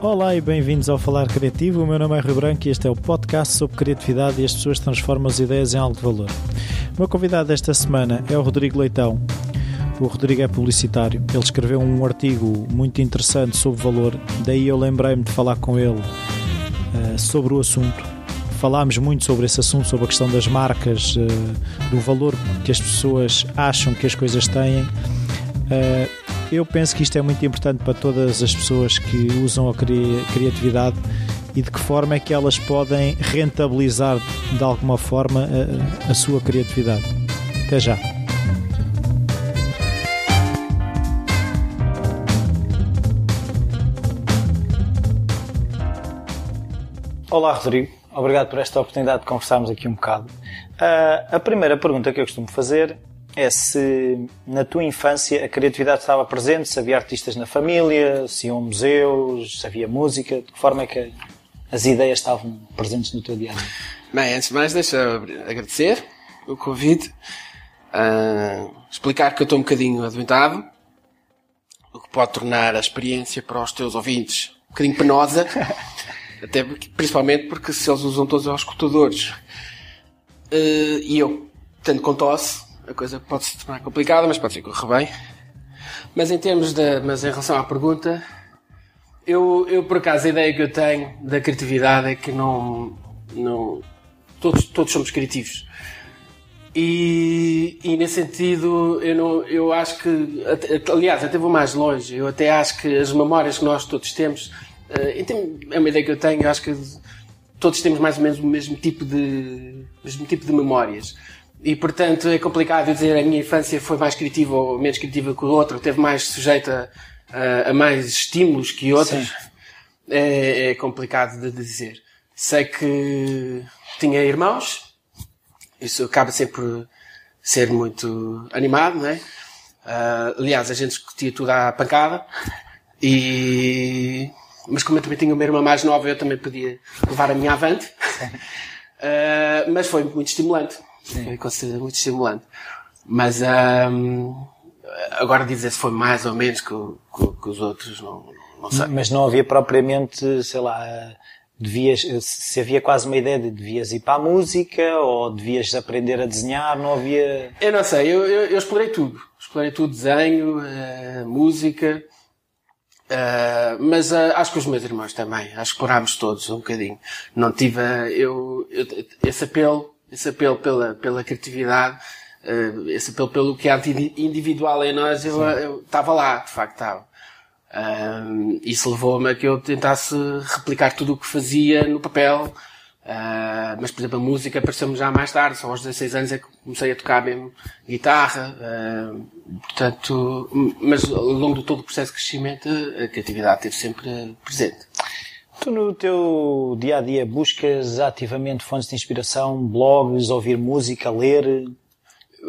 Olá e bem-vindos ao Falar Criativo. O meu nome é Rui Branco e este é o podcast sobre criatividade e as pessoas transformam as ideias em algo de valor. O meu convidado desta semana é o Rodrigo Leitão. O Rodrigo é publicitário. Ele escreveu um artigo muito interessante sobre valor, daí eu lembrei-me de falar com ele uh, sobre o assunto. Falámos muito sobre esse assunto, sobre a questão das marcas, uh, do valor que as pessoas acham que as coisas têm. Uh, eu penso que isto é muito importante para todas as pessoas que usam a cri criatividade e de que forma é que elas podem rentabilizar de alguma forma a, a sua criatividade. Até já. Olá, Rodrigo. Obrigado por esta oportunidade de conversarmos aqui um bocado. Uh, a primeira pergunta que eu costumo fazer é se na tua infância a criatividade estava presente, se havia artistas na família, se iam museus, se havia música, de que forma é que as ideias estavam presentes no teu dia a dia? Bem, antes de mais, deixa agradecer o convite, uh, explicar que eu estou um bocadinho adoentado, o que pode tornar a experiência para os teus ouvintes um bocadinho penosa, até porque, principalmente porque se eles usam todos os escutadores. Uh, e eu, tendo com tosse, a coisa pode se tornar complicada, mas pode ser que corra bem. Mas em termos de, mas em relação à pergunta, eu, eu por acaso a ideia que eu tenho da criatividade é que não, não todos, todos somos criativos. E, e nesse sentido, eu, não, eu acho que, aliás, até vou mais longe, eu até acho que as memórias que nós todos temos, eh, é uma ideia que eu tenho, acho que todos temos mais ou menos o mesmo tipo de, mesmo tipo de memórias. E portanto é complicado dizer a minha infância foi mais criativa ou menos criativa que o outro, teve mais sujeita a, a mais estímulos que outros. É, é, complicado de dizer. Sei que tinha irmãos, isso acaba sempre por ser muito animado, não é? Uh, aliás, a gente discutia tudo à pancada. E... Mas como eu também tinha uma irmã mais nova, eu também podia levar a minha avante. Uh, mas foi muito estimulante. Sim. Foi considerado muito estimulante. Mas um, agora dizer se foi mais ou menos que, que, que, os outros, não, não sei. Mas não havia propriamente, sei lá, devias, se havia quase uma ideia de devias ir para a música ou devias aprender a desenhar, não havia... Eu não sei, eu, eu, eu explorei tudo. Explorei tudo, desenho, uh, música, Uh, mas uh, acho que os meus irmãos também, acho que explorámos todos um bocadinho. Não tive, eu, eu, esse apelo esse apelo pela, pela criatividade, uh, esse apelo pelo que é individual em nós, eu estava lá, de facto estava. Um, isso levou-me a que eu tentasse replicar tudo o que fazia no papel. Uh, mas, por exemplo, a música apareceu-me já mais tarde, só aos 16 anos é que comecei a tocar mesmo guitarra. Uh, portanto, mas ao longo de todo o processo de crescimento, a criatividade esteve sempre presente. Tu no teu dia a dia buscas ativamente fontes de inspiração, blogs, ouvir música, ler?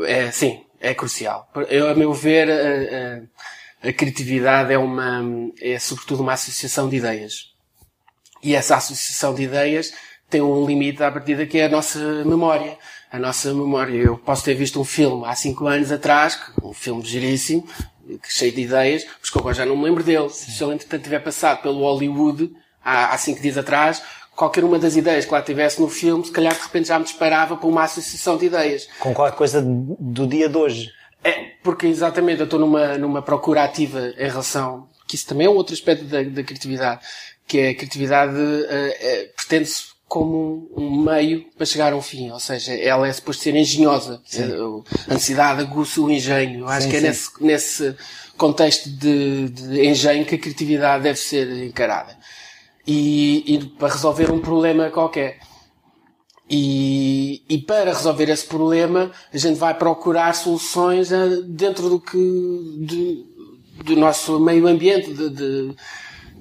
É, sim, é crucial. Eu, a meu ver, a, a, a criatividade é uma, é sobretudo uma associação de ideias. E essa associação de ideias tem um limite à partida que é a nossa memória. A nossa memória. Eu posso ter visto um filme há cinco anos atrás, um filme giríssimo, cheio de ideias, mas que agora já não me lembro dele. Sim. Se ele entretanto tiver passado pelo Hollywood, há, há cinco dias atrás, qualquer uma das ideias que lá tivesse no filme, se calhar de repente já me disparava para uma associação de ideias. Com qualquer coisa do dia de hoje. É, porque exatamente eu estou numa, numa procura ativa em relação, que isso também é um outro aspecto da, da criatividade, que é a criatividade uh, uh, pretende-se como um meio para chegar a um fim, ou seja, ela é suposto ser engenhosa. A necessidade aguça o engenho. Eu acho sim, que é nesse, nesse contexto de, de engenho que a criatividade deve ser encarada e, e para resolver um problema qualquer. E, e, para resolver esse problema, a gente vai procurar soluções eh, dentro do que, de, do nosso meio ambiente, de, de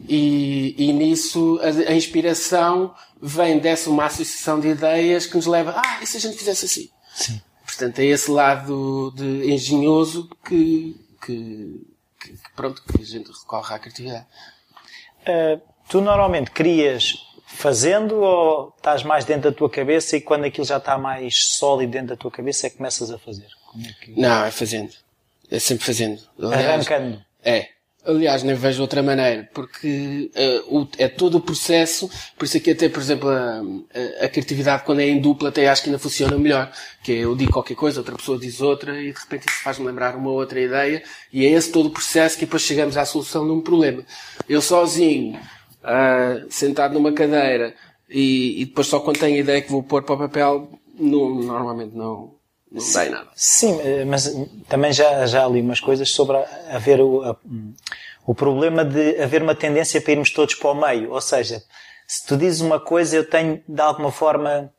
e, e, nisso a, a, inspiração vem dessa uma associação de ideias que nos leva, ah, e se a gente fizesse assim? Sim. Portanto, é esse lado de engenhoso que, que, que pronto, que a gente recorre à criatividade. Uh Tu normalmente crias fazendo ou estás mais dentro da tua cabeça e quando aquilo já está mais sólido dentro da tua cabeça é que começas a fazer? É que... Não, é fazendo. É sempre fazendo. Aliás, Arrancando. É. Aliás, nem vejo outra maneira, porque uh, o, é todo o processo, por isso aqui até, por exemplo, a, a, a, criatividade quando é em dupla até acho que ainda funciona melhor, que é eu digo qualquer coisa, outra pessoa diz outra e de repente isso faz-me lembrar uma outra ideia e é esse todo o processo que depois chegamos à solução de um problema. Eu sozinho, uh, sentado numa cadeira e, e, depois só quando tenho a ideia que vou pôr para o papel, não, normalmente não, não sim, dá nada. Sim, eh, mas também já, já li umas coisas sobre haver o, a, o problema de haver uma tendência para irmos todos para o meio. Ou seja, se tu dizes uma coisa, eu tenho de alguma forma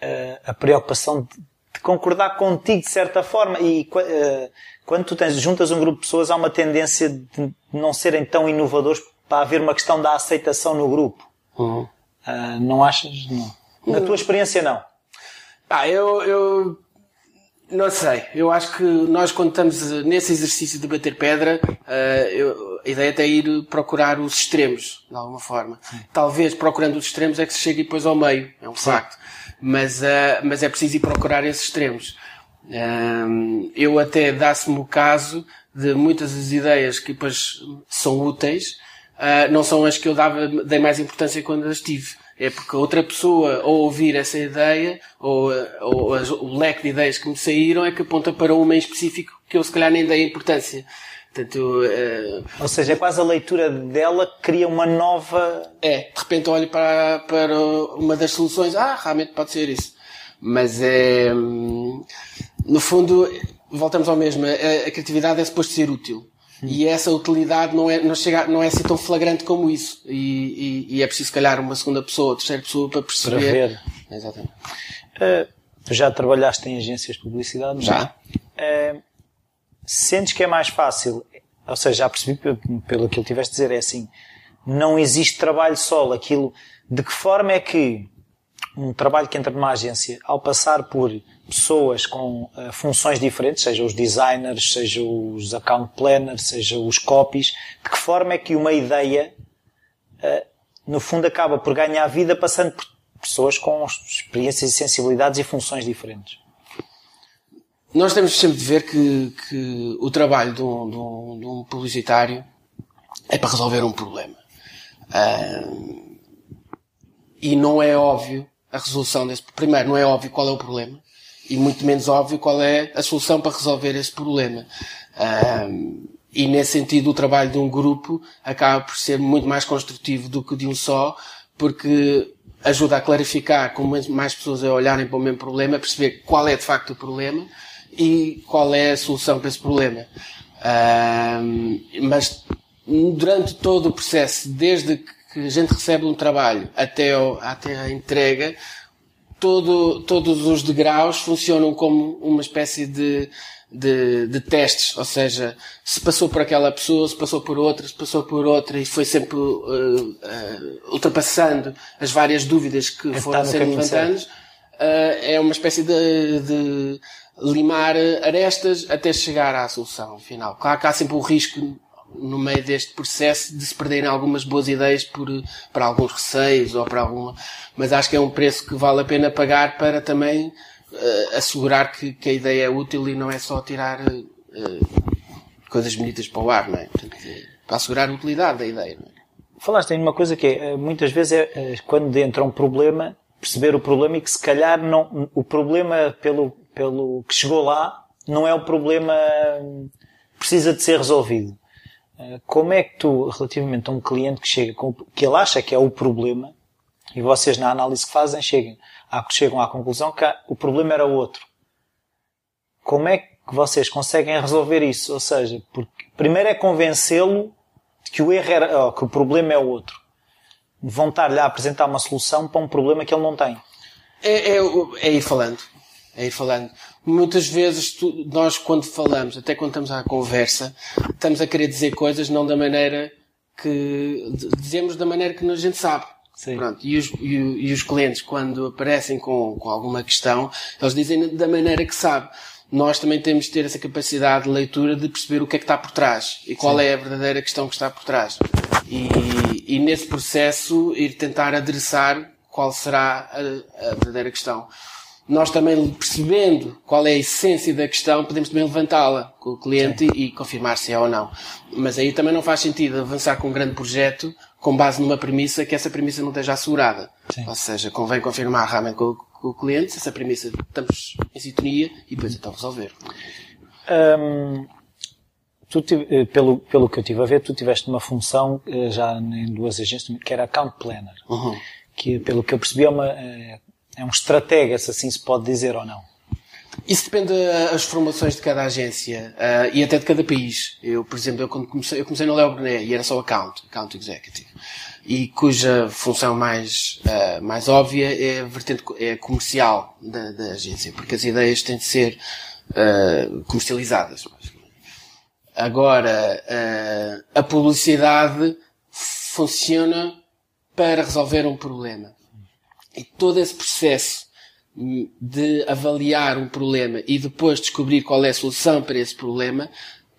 eh, a preocupação de, de concordar contigo de certa forma e uh, quando tu tens, juntas um grupo de pessoas há uma tendência de não serem tão inovadores para haver uma questão da aceitação no grupo. Uhum. Uh, não achas? Não. Na tua experiência não. Ah, eu, eu não sei. Eu acho que nós, quando estamos nesse exercício de bater pedra, uh, eu, a ideia é ir procurar os extremos, de alguma forma. Sim. Talvez procurando os extremos é que se chegue depois ao meio, é um Sim. facto. Mas, uh, mas é preciso ir procurar esses extremos. Uh, eu até dá-se-me o caso de muitas das ideias que depois são úteis, não são as que eu dava, dei mais importância quando as tive é porque outra pessoa, ao ouvir essa ideia, ou, ou o leque de ideias que me saíram, é que aponta para uma em específico que eu se calhar nem dei importância. Portanto, uh... Ou seja, é quase a leitura dela que cria uma nova. É, de repente olho para, para uma das soluções, ah, realmente pode ser isso. Mas é. Hum, no fundo, voltamos ao mesmo, a, a criatividade é suposto ser útil. E essa utilidade não é, não, chega, não é assim tão flagrante como isso. E, e, e é preciso, se calhar, uma segunda pessoa, terceira pessoa para perceber. Para ver. Exatamente. Uh, tu já trabalhaste em agências de publicidade? Já. Uh, sentes que é mais fácil, ou seja, já percebi pelo que ele tiveste a dizer, é assim, não existe trabalho solo. Aquilo, de que forma é que um trabalho que entra numa agência, ao passar por pessoas com uh, funções diferentes, seja os designers, seja os account planners, seja os copies, de que forma é que uma ideia, uh, no fundo, acaba por ganhar vida passando por pessoas com experiências e sensibilidades e funções diferentes? Nós temos sempre de ver que, que o trabalho de um, de, um, de um, publicitário é para resolver um problema. Uh, e não é óbvio a resolução desse. Primeiro, não é óbvio qual é o problema e muito menos óbvio qual é a solução para resolver esse problema. Um, e nesse sentido o trabalho de um grupo acaba por ser muito mais construtivo do que de um só, porque ajuda a clarificar com mais pessoas a olharem para o mesmo problema, a perceber qual é de facto o problema e qual é a solução para esse problema. Um, mas durante todo o processo, desde que a gente recebe um trabalho até, o, até a entrega, todo, todos os degraus funcionam como uma espécie de, de, de, testes, ou seja, se passou por aquela pessoa, se passou por outra, se passou por outra e foi sempre uh, uh, ultrapassando as várias dúvidas que foram sendo levantadas, uh, é uma espécie de, de, limar arestas até chegar à solução final. Claro que há sempre o risco no meio deste processo de se perderem algumas boas ideias por, para alguns receios ou para alguma, mas acho que é um preço que vale a pena pagar para também uh, assegurar que, que, a ideia é útil e não é só tirar uh, coisas bonitas para o ar, não é? Portanto, para assegurar a utilidade da ideia, não é? Falaste em uma coisa que é, muitas vezes é, quando entra um problema, perceber o problema e que se calhar não, o problema pelo, pelo que chegou lá não é o problema precisa de ser resolvido. Como é que tu, relativamente a um cliente que chega que ele acha que é o problema, e vocês na análise que fazem chegam à, chegam à conclusão que o problema era outro. Como é que vocês conseguem resolver isso? Ou seja, primeiro é convencê-lo de que o erro era, oh, que o problema é outro. Vão estar-lhe a apresentar uma solução para um problema que ele não tem. É, é, é ir falando. É ir falando muitas vezes tu, nós quando falamos, até quando estamos à conversa, estamos a querer dizer coisas não da maneira que dizemos da maneira que a gente sabe. Sim. Pronto. E, os, e, e, os clientes, quando aparecem com, com alguma questão, eles dizem da maneira que sabe. Nós também temos de ter essa capacidade de leitura de perceber o que é que está por trás e qual Sim. é a verdadeira questão que está por trás. E, e nesse processo ir tentar adereçar qual será a, a verdadeira questão. Nós também percebendo qual é a essência da questão, podemos também levantá-la com o cliente Sim. e confirmar se é ou não. Mas aí também não faz sentido avançar com um grande projeto com base numa premissa que essa premissa não esteja assegurada. Sim. Ou seja, convém confirmar realmente com, com, o cliente se essa premissa estamos em sintonia e depois então resolver. Tu, eh, pelo, pelo que eu tive a ver, tu tiveste uma função eh, já em duas agências que era Account Planner. Uhum. Que, pelo que eu percebi, é uma, eh, é um estratega, se assim se pode dizer ou não. Isso depende das formações de cada agência uh, e até de cada país. Eu, por exemplo, eu, quando comecei, eu comecei no Leo Brunet e era só account, account executive, e cuja função mais, uh, mais óbvia é a vertente é comercial da, da, agência, porque as ideias têm de ser uh, comercializadas. Agora, a publicidade funciona para resolver um problema. E todo esse processo de avaliar um problema e depois descobrir qual é a solução para esse problema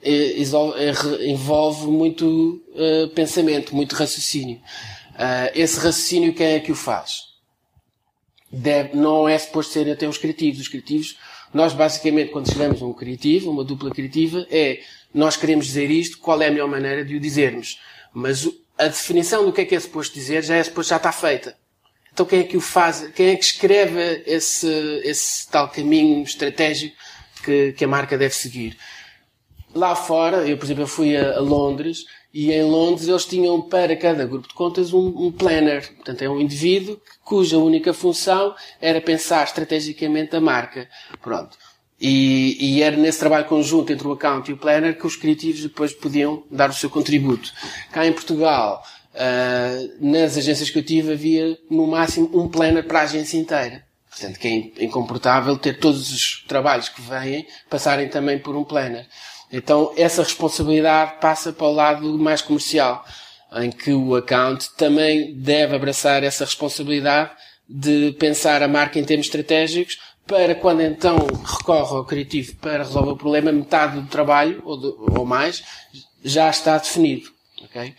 eh, eh, envolve muito uh, pensamento, muito raciocínio. Esse raciocínio quem é que o faz? Deve, não é suposto ser até os criativos. Os criativos, nós basicamente quando chegamos a um criativo, uma dupla criativa, é nós queremos dizer isto, qual é a melhor maneira de o dizermos. Mas a definição do que é que é suposto dizer já é suposto já está feita. Então quem é que o faz? Quem é que escreve esse, esse tal caminho estratégico que, que a marca deve seguir? Lá fora, eu por exemplo, fui a, a Londres e em Londres eles tinham para cada grupo de contas um, um planner. Portanto, é um indivíduo cuja única função era pensar estrategicamente a marca. Pronto. E, e, era nesse trabalho conjunto entre o account e o planner que os criativos depois podiam dar o seu contributo. Cá em Portugal, Uh, nas agências que eu tive havia no máximo um planner para a agência inteira. Portanto, que é incomportável ter todos os trabalhos que vêm passarem também por um planner. Então, essa responsabilidade passa para o lado mais comercial, em que o account também deve abraçar essa responsabilidade de pensar a marca em termos estratégicos para quando então recorre ao criativo para resolver o problema, metade do trabalho, ou, de, ou mais, já está definido. Okay?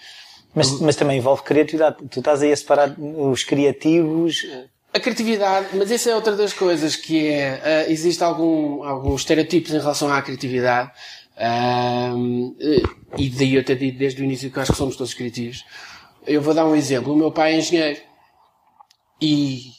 Mas, mas também envolve criatividade. Tu estás aí a separar os criativos. A criatividade, mas isso é outra das coisas que é, uh, existe algum, alguns estereotipos em relação à criatividade, uh, e daí eu ter dito desde o início que acho que somos todos criativos. Eu vou dar um exemplo. O meu pai é engenheiro. E,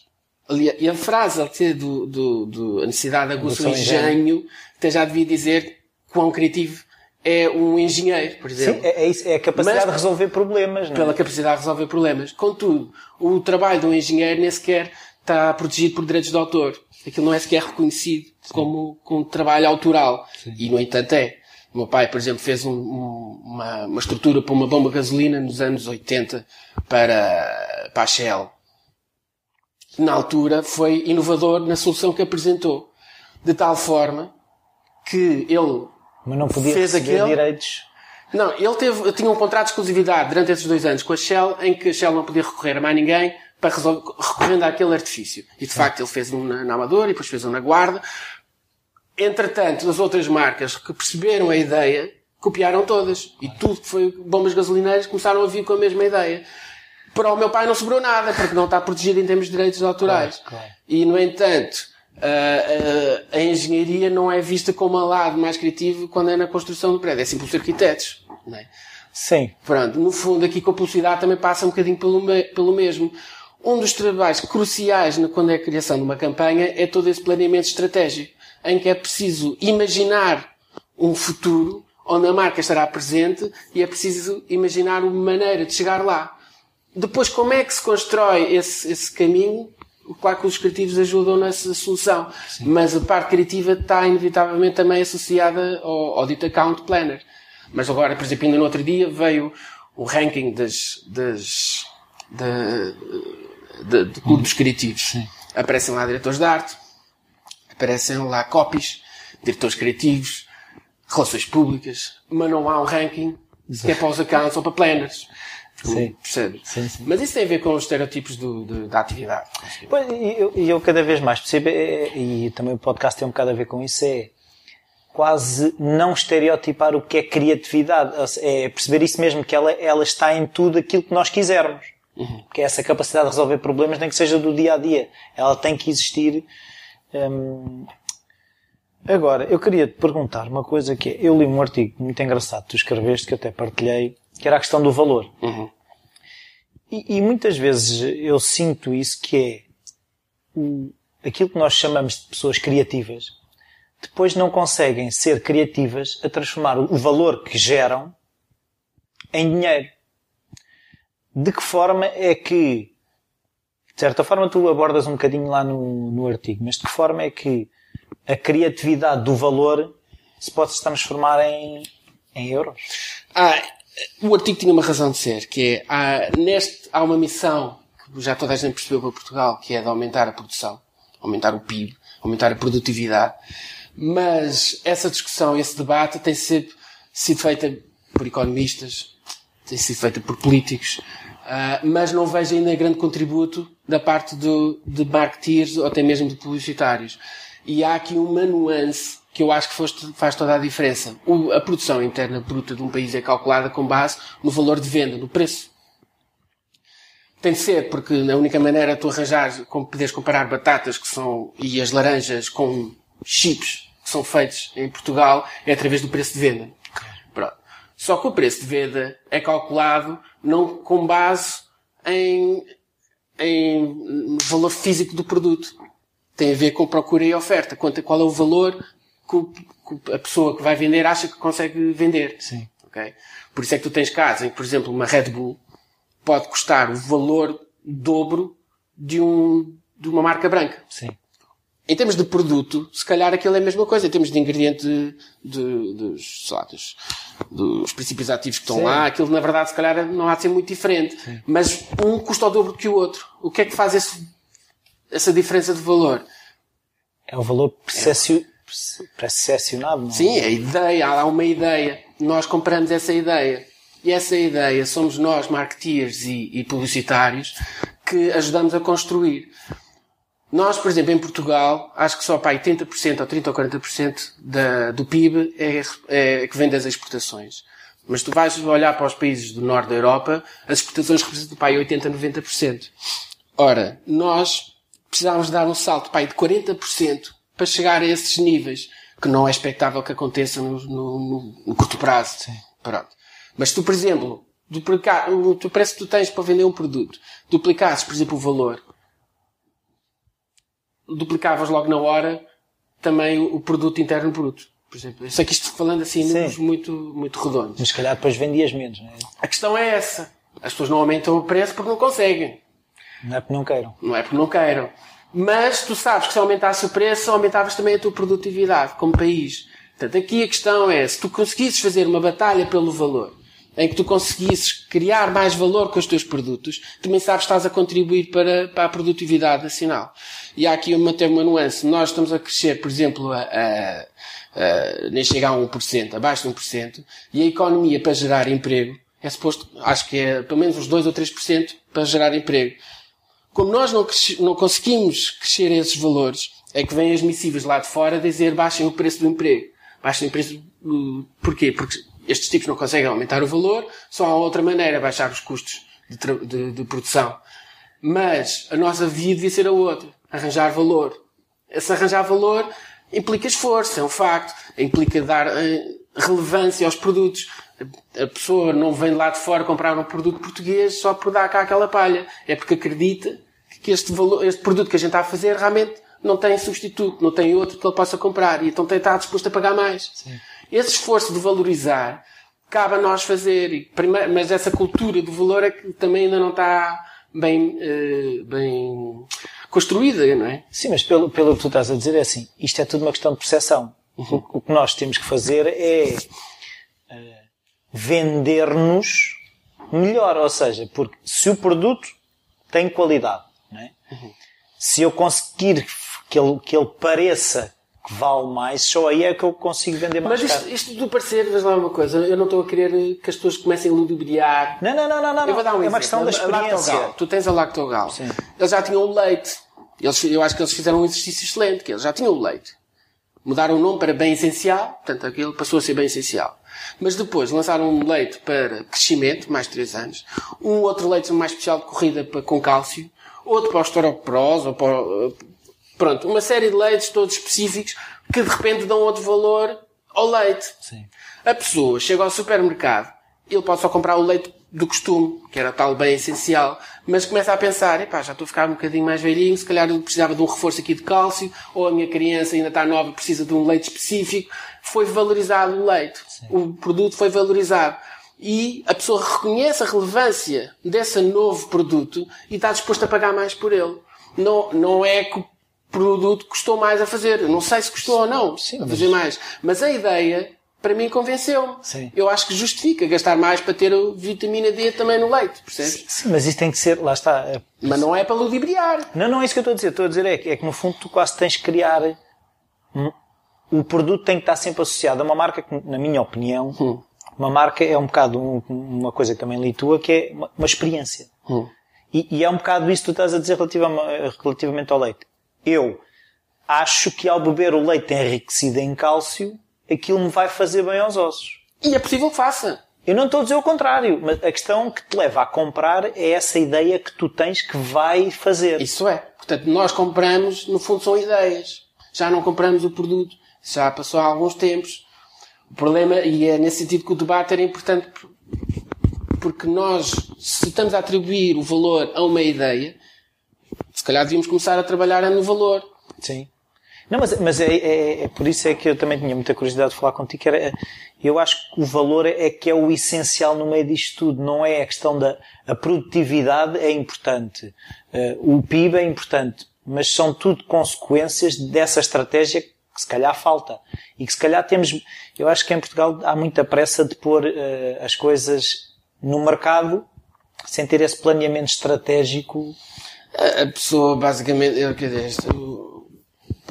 e a frase até do, do, do a necessidade de aguçar o engenho, até já devia dizer quão criativo é um engenheiro, por exemplo. Sim, é, isso, é a capacidade Mas, de resolver problemas, não é? Pela capacidade de resolver problemas. Contudo, o trabalho de um engenheiro nem sequer está protegido por direitos de autor. Aquilo não é sequer reconhecido como, como trabalho autoral. Sim. E, no entanto, é. O meu pai, por exemplo, fez um, um, uma, uma estrutura para uma bomba de gasolina nos anos 80 para, para a Shell. Na altura, foi inovador na solução que apresentou. De tal forma que ele mas não podia fez receber direitos. Não, ele teve, tinha um contrato de exclusividade durante esses dois anos com a Shell, em que a Shell não podia recorrer a mais ninguém para resolver, recorrendo àquele artifício. E de facto ele fez um na, na Amador e depois fez um na Guarda. Entretanto, as outras marcas que perceberam a ideia, copiaram todas. E tudo que foi bombas gasolineiras começaram a vir com a mesma ideia. Para o meu pai não sobrou nada, porque não está protegido em termos de direitos autorais. Claro, claro. E, no entanto, Uh, a engenharia não é vista como um lado mais criativo quando é na construção do prédio. É simples os arquitetos. Não é? Sim. Pronto, no fundo, aqui com a publicidade também passa um bocadinho pelo, me pelo mesmo. Um dos trabalhos cruciais na, quando é a criação de uma campanha é todo esse planeamento estratégico, em que é preciso imaginar um futuro onde a marca estará presente e é preciso imaginar uma maneira de chegar lá. Depois, como é que se constrói esse, esse caminho? Claro que os criativos ajudam nessa solução, Sim. mas a parte criativa está inevitavelmente também associada ao, dito account planner. Mas agora, por exemplo, ainda no outro dia veio o ranking das, das, de, de, clubes criativos. Sim. Aparecem lá diretores de arte, aparecem lá copies, diretores criativos, relações públicas, mas não há um ranking que é para os accounts ou para planners. Sim. Percebe? Sim, sim. Mas isso tem a ver com os estereotipos do, do, da atividade. Pois, e eu, eu, cada vez mais percebo, é, e também o podcast tem um bocado a ver com isso, é quase não estereotipar o que é criatividade. É perceber isso mesmo, que ela, ela está em tudo aquilo que nós quisermos. Uhum. Que é essa capacidade de resolver problemas, nem que seja do dia a dia. Ela tem que existir Hum, agora, eu queria te perguntar uma coisa que é, eu li um artigo muito engraçado que tu escreveste, que eu até partilhei, que era a questão do valor. Uhum. E, e muitas vezes eu sinto isso que é o, aquilo que nós chamamos de pessoas criativas, depois não conseguem ser criativas a transformar o valor que geram em dinheiro. De que forma é que, de certa forma tu abordas um bocadinho lá no, no artigo, mas de que forma é que a criatividade do valor se pode transformar em, em euros? Ah, o artigo tinha uma razão de ser, que é, há, neste, há uma missão que já toda a gente percebeu para Portugal, que é de aumentar a produção, aumentar o PIB, aumentar a produtividade. Mas essa discussão, esse debate tem sempre sido feita por economistas, tem sido feita por políticos, uh, mas não vejo ainda grande contributo da parte do, de marketeers ou até mesmo de publicitários. E há aqui uma nuance que eu acho que foste, faz toda a diferença. O, a produção interna bruta de um país é calculada com base no valor de venda, no preço. Tem de ser, porque a única maneira de tu arranjar, como poderes comparar batatas que são, e as laranjas com chips que são feitos em Portugal, é através do preço de venda. Pronto. Só que o preço de venda é calculado não com base em, em valor físico do produto. Tem a ver com procura e oferta. Quanto, qual é o valor que a pessoa que vai vender acha que consegue vender. Sim. Okay? Por isso é que tu tens casos em que, por exemplo, uma Red Bull pode custar o valor dobro de, um, de uma marca branca. Sim. Em termos de produto, se calhar aquilo é a mesma coisa. Em termos de ingrediente de, de, dos, lá, dos, dos princípios ativos que estão Sim. lá, aquilo na verdade se calhar não há de ser muito diferente. Sim. Mas um custa o dobro que o outro. O que é que faz esse, essa diferença de valor? É o valor percepcio- percepcionado, não é? Sim, a ideia, há uma ideia. Nós compramos essa ideia. E essa ideia somos nós, marketeers e, e publicitários, que ajudamos a construir. Nós, por exemplo, em Portugal, acho que só para aí 80% ou 30% ou 40% da, do PIB é, é que vem das exportações. Mas tu vais olhar para os países do norte da Europa, as exportações representam para aí 80% a 90%. Ora, nós precisávamos dar um salto para de 40% para chegar a esses níveis, que não é expectável que aconteça no, no, no- curto prazo. Pronto. Mas se tu, por exemplo, duplicar, o preço que tu tens para vender um produto, duplicasses, por exemplo, o valor, duplicavas logo na hora também o, produto interno bruto. Por exemplo, eu sei que isto falando assim, Sim. números muito, muito redondos. Mas se calhar depois vendias menos, não é? A questão é essa. As pessoas não aumentam o preço porque não conseguem. Não é porque não queiram. Não é porque não queiram. Mas tu sabes que se aumentasse o preço, aumentavas também a tua produtividade como país. Portanto, aqui a questão é, se tu conseguisses fazer uma batalha pelo valor, em que tu conseguisses criar mais valor com os teus produtos, também sabes que estás a contribuir para, para a produtividade nacional. E há aqui uma, até uma nuance. Nós estamos a crescer, por exemplo, a, a, a, nem chega a 1%, abaixo de 1%, e a economia para gerar emprego é suposto, acho que é pelo menos uns 2 ou 3% para gerar emprego. Como nós não, não conseguimos crescer esses valores, é que vêm as missivas lá de fora dizer baixem o preço do emprego. Baixem o preço do... Porquê? Porque estes tipos não conseguem aumentar o valor, só há outra maneira, baixar os custos de, de- de produção. Mas a nossa via devia ser a outra. Arranjar valor. Esse arranjar valor implica esforço, é um facto. Implica dar eh, relevância aos produtos. A pessoa não vem lá de fora comprar um produto português só por dar cá aquela palha. É porque acredita que este, valor, este produto que a gente está a fazer realmente não tem substituto, não tem outro que ele possa comprar. E então tem está disposto a pagar mais. Esse esforço de valorizar cabe a nós fazer. E primeiro, mas essa cultura do valor é que também ainda não está bem, eh, bem construída, não é? Sim, mas pelo, pelo que tu estás a dizer é assim, isto é tudo uma questão de percepção. O, o que nós temos que fazer é vender-nos melhor, ou seja, porque se o produto tem qualidade, é? se eu conseguir que ele, que ele pareça que vale mais, só aí é que eu consigo vender mais Mas caro. isto, isto do parecer, vês lá uma coisa, eu não estou a querer que as pessoas comecem a ludibriar. Não, não, não, não, não. Eu vou dar um é exemplo. uma questão da A Lactogal. experiência. Tu tens a Lactogal. Sim. Eles já tinham o leite. Eles, eu acho que eles fizeram um exercício excelente, que eles já tinham o leite. Mudaram o nome para bem essencial, portanto aquilo passou a ser bem essencial. Mas depois lançaram um leite para crescimento, mais 3 anos. Um outro leite mais especial de corrida para, com cálcio. Outro para osteoporose ou para, Pronto, uma série de leites todos específicos que de repente dão outro valor ao leite. Sim. A pessoa chega ao supermercado, ele pode só comprar o leite do costume, que era tal bem essencial, mas começa a pensar, epá, já estou a ficar um bocadinho mais velhinho, se calhar eu precisava de um reforço aqui de cálcio, ou a minha criança ainda está nova, precisa de um leite específico. Foi valorizado o leite. Sim. O produto foi valorizado. E a pessoa reconhece a relevância desse novo produto e está disposta a pagar mais por ele. Não, não é que o produto custou mais a fazer. Não sei se custou ou não Sim, a fazer mas... mais. Mas a ideia para mim convenceu-me. Eu acho que justifica gastar mais para ter vitamina D também no leite, percebes? Sim, mas isso tem que ser, lá está. É... Mas não é para ludibriar. Não, não é isso que eu estou a dizer. Estou a dizer é que, é que no fundo tu quase tens que criar. O produto tem que estar sempre associado a uma marca que, na minha opinião, hum. uma marca é um bocado um, uma coisa que também li tua, que é uma, uma experiência. Hum. E, e, é um bocado isso que tu estás a dizer relativamente ao leite. Eu acho que ao beber o leite enriquecido em cálcio, aquilo me vai fazer bem aos ossos. E é possível que faça. Eu não estou a dizer o contrário, mas a questão que te leva a comprar é essa ideia que tu tens que vai fazer. Isso é. Portanto, nós compramos, no fundo, são ideias. Já não compramos o produto. Já passou há alguns tempos. O problema, e é nesse sentido que o debate era importante, porque nós, se estamos a atribuir o valor a uma ideia, se calhar devíamos começar a trabalhar no valor. Sim. Não, mas, mas é, é, é, por isso é que eu também tinha muita curiosidade de falar contigo. Era, eu acho que o valor é que é o essencial no meio disto tudo. Não é a questão da a produtividade é importante, uh, o PIB é importante, mas são tudo consequências dessa estratégia que se calhar falta e que se calhar temos. Eu acho que em Portugal há muita pressa de pôr uh, as coisas no mercado sem ter esse planeamento estratégico. A pessoa basicamente, eu, quer dizer,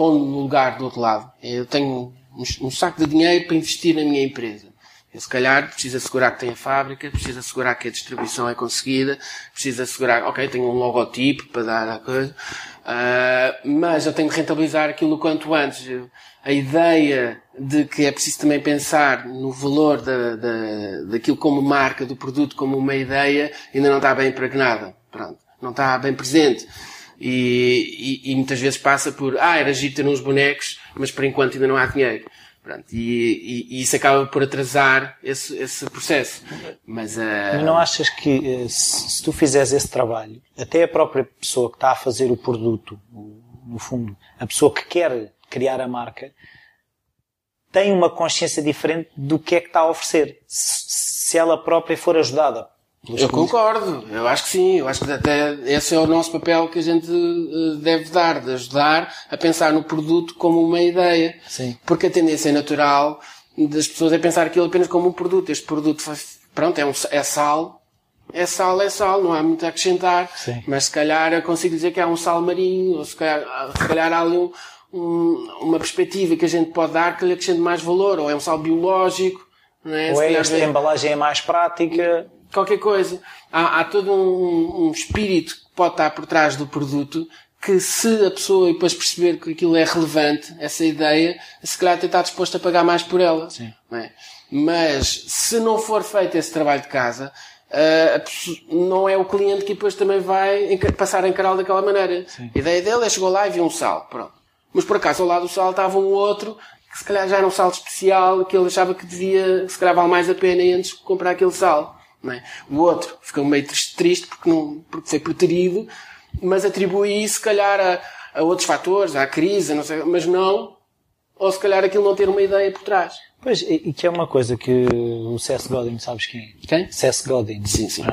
pondo no lugar do outro lado. Eu tenho um, saco de dinheiro para investir na minha empresa. Eu, se calhar, preciso assegurar que tem a fábrica, preciso assegurar que a distribuição é conseguida, preciso assegurar, ok, tenho um logotipo para dar a coisa, uh, mas eu tenho que rentabilizar aquilo quanto antes. A ideia de que é preciso também pensar no valor da, da, daquilo como marca, do produto como uma ideia, ainda não está bem impregnada. Pronto. Não está bem presente. E, e, e, muitas vezes passa por, ah, era giro ter uns bonecos, mas por enquanto ainda não há dinheiro. Pronto, e, e, isso acaba por atrasar esse, esse processo. Mas, uh... mas não achas que eh, se, se tu fizeres esse trabalho, até a própria pessoa que está a fazer o produto, no fundo, a pessoa que quer criar a marca, tem uma consciência diferente do que é que está a oferecer. Se ela própria for ajudada eu concordo, eu acho que sim, eu acho que até esse é o nosso papel que a gente eh, deve dar, de ajudar a pensar no produto como uma ideia. Sim. Porque a tendência natural das pessoas é pensar aquilo apenas como um produto. Este produto, pronto, é, um, é sal, é sal, é sal, não há muito a acrescentar. Sim. Mas se calhar eu consigo dizer que há um sal marinho, ou se calhar, se calhar há ali um, um, uma perspectiva que a gente pode dar que lhe acrescente mais valor, ou é um sal biológico, não é? Ou é esta embalagem é mais prática qualquer coisa. Há, há todo um, um, espírito que pode estar por trás do produto que se a pessoa depois perceber que aquilo é relevante, essa ideia, se calhar até está disposto a pagar mais por ela. Sim. É? Mas se não for feito esse trabalho de casa, uh, não é o cliente que depois também vai passar a encará-lo daquela maneira. Sim. A ideia dele é chegou lá e viu um sal. Pronto. Mas por acaso ao lado do sal estava um outro que se calhar já era um sal especial que ele achava que devia, se calhar vale mais a pena antes de comprar aquele sal. É? O outro ficou meio triste porque, não, porque foi preterido, mas atribui isso, se calhar, a, a outros fatores, à crise, não sei, mas não, ou se calhar aquilo não ter uma ideia por trás. Pois, e que é uma coisa que o Seth Godin, sabes quem é? Quem? Godin. Sim, sim.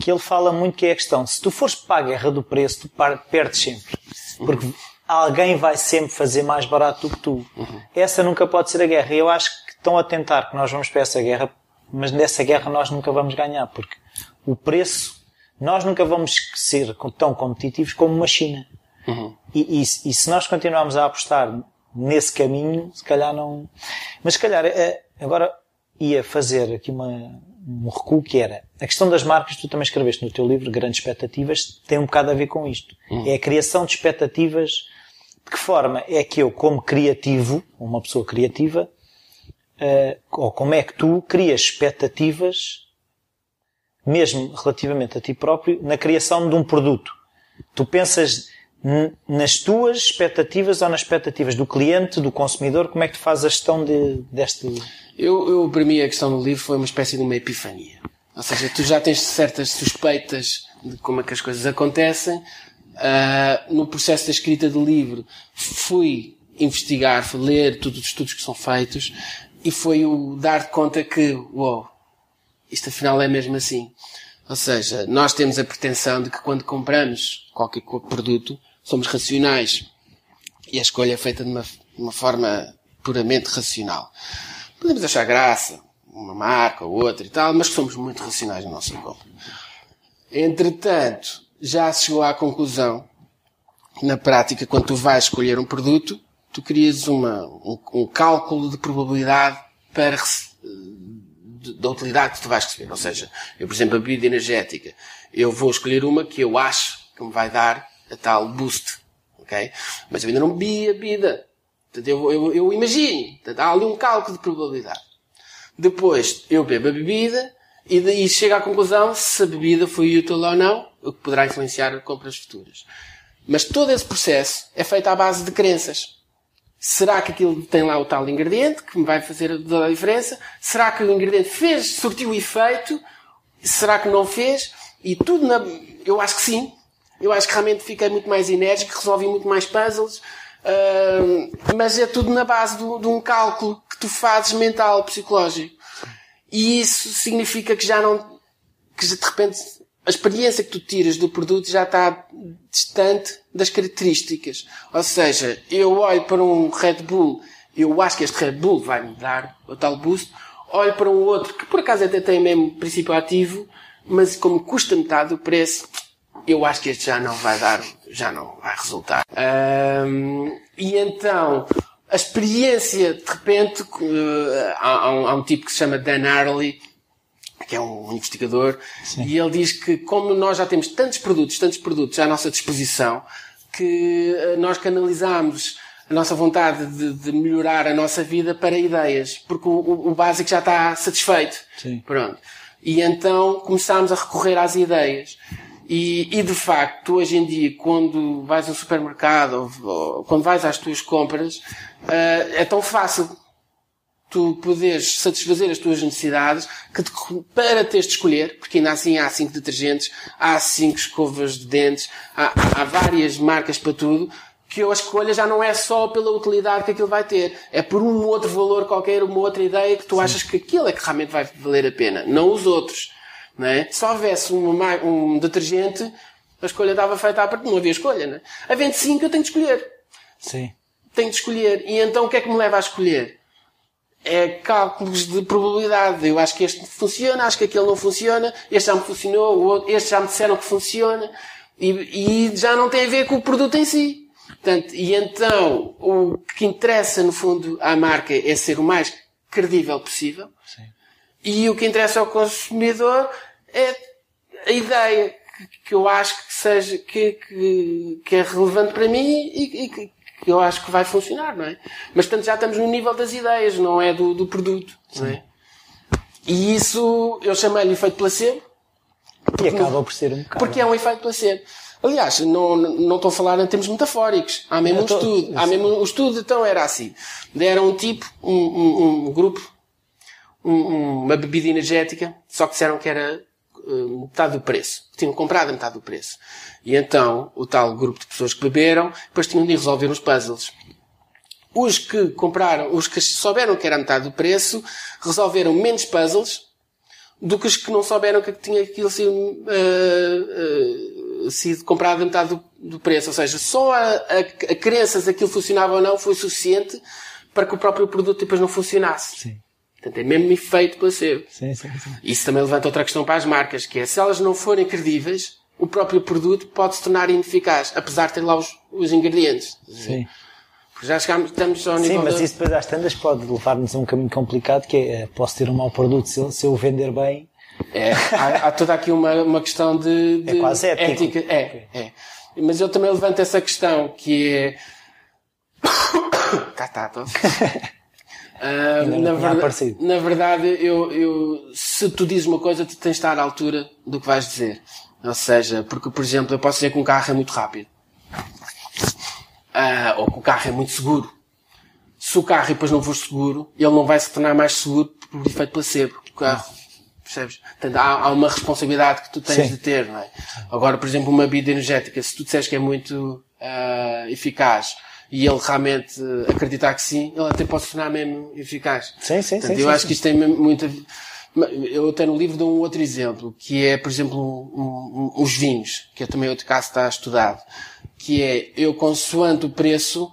Que ele fala muito que é a questão, se tu fores para a guerra do preço, tu perdes sempre. Porque uhum. alguém vai sempre fazer mais barato do que tu. Uhum. Essa nunca pode ser a guerra. Eu acho que estão a tentar que nós vamos para essa guerra mas nessa guerra nós nunca vamos ganhar, porque o preço, nós nunca vamos ser tão competitivos como uma China. Uhum. E, e, e, se nós continuarmos a apostar nesse caminho, se calhar não. Mas se calhar, eh, agora ia fazer aqui uma, um recuo que era a questão das marcas, tu também escreveste no teu livro, Grandes Expectativas, tem um bocado a ver com isto. Uhum. É a criação de expectativas. De que forma é que eu, como criativo, uma pessoa criativa, uh, ou como é que tu crias expectativas, mesmo relativamente a ti próprio, na criação de um produto. Tu pensas nas tuas expectativas ou nas expectativas do cliente, do consumidor, como é que tu fazes a gestão de, deste... Eu, eu, para mim, a questão do livro foi uma espécie de uma epifania. Ou seja, tu já tens certas suspeitas de como é que as coisas acontecem. Uh, no processo da escrita do livro, fui investigar, fui ler todos os estudos que são feitos e foi o dar conta que, wow, isto afinal é mesmo assim. Ou seja, nós temos a pretensão de que quando compramos qualquer produto, somos racionais. E a escolha é feita de uma, de uma forma puramente racional. Podemos achar graça, uma marca ou outra e tal, mas somos muito racionais na nossa compra. Entretanto, já se chegou à conclusão na prática, quando tu vais escolher um produto, tu crias uma, um, um cálculo de probabilidade para da utilidade que tu vais receber. Ou seja, eu, por exemplo, a bebida energética, eu vou escolher uma que eu acho que me vai dar a tal boost. Ok? Mas eu ainda não bebi a bebida. Portanto, eu, eu, eu imagino. Portanto, há ali um cálculo de probabilidade. Depois, eu bebo a bebida e daí chego à conclusão se a bebida foi útil ou não, o que poderá influenciar compras futuras. Mas todo esse processo é feito à base de crenças. Será que aquilo tem lá o tal ingrediente que me vai fazer a diferença? Será que o ingrediente fez, surtiu efeito? Será que não fez? E tudo na... Eu acho que sim. Eu acho que realmente fiquei muito mais enérgico, resolvi muito mais puzzles. Uh, mas é tudo na base do, de um cálculo que tu fazes mental, psicológico. E isso significa que já não, que de repente a experiência que tu tiras do produto já está distante das características. Ou seja, eu olho para um Red Bull, eu acho que este Red Bull vai me dar o tal boost, olho para um outro que por acaso até tem o mesmo princípio ativo, mas como custa metade do preço, eu acho que este já não vai dar, já não vai resultar. Um, e então, a experiência, de repente, uh, há, há, um, há, um, tipo que se chama Dan Harley, que é um investigador, Sim. e ele diz que como nós já temos tantos produtos, tantos produtos à nossa disposição, que eh, nós canalizamos a nossa vontade de, de melhorar a nossa vida para ideias, porque o, o básico já está satisfeito. Sim. Pronto. E então começámos a recorrer às ideias. E, e de facto, hoje em dia, quando vais ao supermercado ou, ou quando vais às tuas compras, uh, é tão fácil tu poderes satisfazer as tuas necessidades, que te, para teres de escolher, porque ainda assim há cinco detergentes, há cinco escovas de dentes, há, há várias marcas para tudo, que a escolha já não é só pela utilidade que aquilo vai ter, é por um outro valor qualquer, uma outra ideia que tu Sim. achas que aquilo é que realmente vai valer a pena, não os outros. Não é? Se houvesse uma, um detergente, a escolha estava feita à parte, não havia escolha, não é? Havendo cinco, eu tenho de escolher. Sim. Tenho de escolher. E então o que é que me leva a escolher? É cálculos de probabilidade. Eu acho que este funciona, acho que aquele não funciona, este já me funcionou, este já me disseram que funciona, e, e já não tem a ver com o produto em si. Portanto, e então, o que interessa, no fundo, à marca é ser o mais credível possível. Sim. E o que interessa ao consumidor é a ideia que, que eu acho que seja, que, que, que, é relevante para mim e, e que eu acho que vai funcionar, não é? Mas, portanto, já estamos no nível das ideias, não é do, do produto, Sim. não é? E isso, eu chamei-lhe efeito placebo. E acaba por ser um bocado. Porque é um efeito placebo. Aliás, não, não estou a falar em termos metafóricos. Há mesmo um tô, estudo. Há mesmo o estudo, então, era assim. Deram um tipo, um, um, um grupo, um, uma bebida energética, só que disseram que era uh, metade do preço. Tinham comprado a metade do preço. E então, o tal grupo de pessoas que beberam, depois tinham de resolver os puzzles. Os que compraram, os que souberam que era metade do preço, resolveram menos puzzles do que os que não souberam que tinha aquilo sido, uh, uh, sido comprado a metade do, do, preço. Ou seja, só a, a, a crença se aquilo funcionava ou não foi suficiente para que o próprio produto depois não funcionasse. Sim. Portanto, é mesmo efeito placebo. Sim, sim, sim. Isso também levanta outra questão para as marcas, que é se elas não forem credíveis, o próprio produto pode se tornar ineficaz, apesar de ter lá os, os ingredientes. Sim. Porque já chegámos, estamos ao nível. Sim, mas isso depois às tantas pode levar-nos a um caminho complicado que é, posso ter um mau produto se eu, se eu vender bem. É, há, há toda aqui uma, uma questão de, de é quase ética. É, é. Mas eu também levanto essa questão que é. tá, tá, tô. Uh, na, verdade, na verdade, eu, eu, se tu dizes uma coisa, tu tens de estar à altura do que vais dizer. Ou seja, porque, por exemplo, eu posso dizer que um carro é muito rápido. uh, ou que o carro é muito seguro. Se o carro depois não for seguro, ele não vai se tornar mais seguro por efeito placebo. O carro, percebes? Portanto, há, há uma responsabilidade que tu tens Sim. de ter, não é? Agora, por exemplo, uma bebida energética, se tu disseres que é muito uh, eficaz e ele realmente acreditar que sim, ele até pode tornar mesmo eficaz. Sim, sim, Portanto, sim, eu sim, acho sim. que isto tem muita. Eu até no livro dou um outro exemplo, que é, por exemplo, um- um- os vinhos, que é também outro caso que está estudado, que é eu, consoante o preço,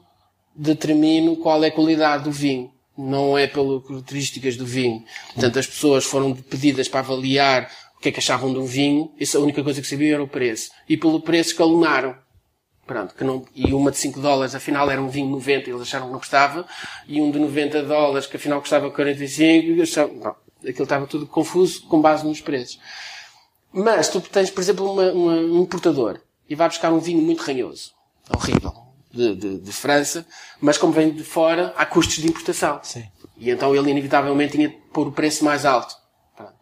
determino qual é a qualidade do vinho. Não é pelas características do vinho. Portanto, as pessoas foram pedidas para avaliar o que é que achavam de um vinho, isso a única coisa que sabiam era o preço. E pelo preço escalonaram. Pronto, que não, e uma de 5 dólares, afinal era um vinho 90 e eles acharam que não custava, e um de 90 dólares, que afinal custava 45, e achavam, não, aquilo estava tudo confuso com base nos preços. Mas tu tens, por exemplo, uma, uma- um importador e vai buscar um vinho muito ranhoso, horrível, de, de, de França, mas como vem de fora, há custos de importação. Sim. E então ele inevitavelmente tinha de pôr o preço mais alto. Pronto.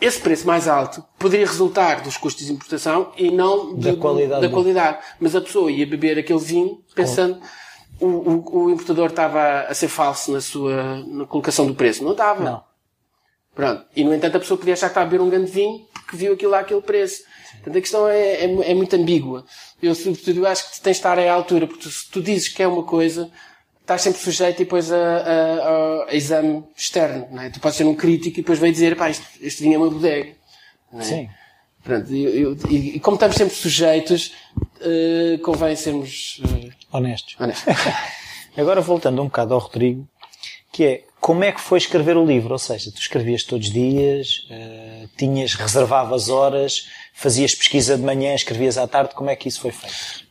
Esse preço mais alto poderia resultar dos custos de importação e não Da de- qualidade da qualidade. Mas a pessoa ia beber aquele vinho pensando o, o, o importador estava a ser falso na sua na colocação do preço. Não estava. Não. Pronto. E no entanto a pessoa podia achar que estava a beber um grande vinho porque viu aquilo lá aquele preço. Portanto a questão é, é, é muito ambígua. Eu sobretudo acho que tens de estar à altura porque tu, se tu dizes que é uma coisa estás sempre sujeito e depois a, a, a- exame externo. Não é? Tu podes ser um crítico e depois vai dizer pá, este, este vinho é uma bodega. Não é? Sim. Pronto, e, e- e como estamos sempre sujeitos, eh, convém sermos eh, Honestos. honestos. Agora voltando um bocado ao Rodrigo, que é como é que foi escrever o livro? Ou seja, tu escrevias todos os dias, eh, tinhas, reservavas horas, fazias pesquisa de manhã, escrevias à tarde, como é que isso foi feito?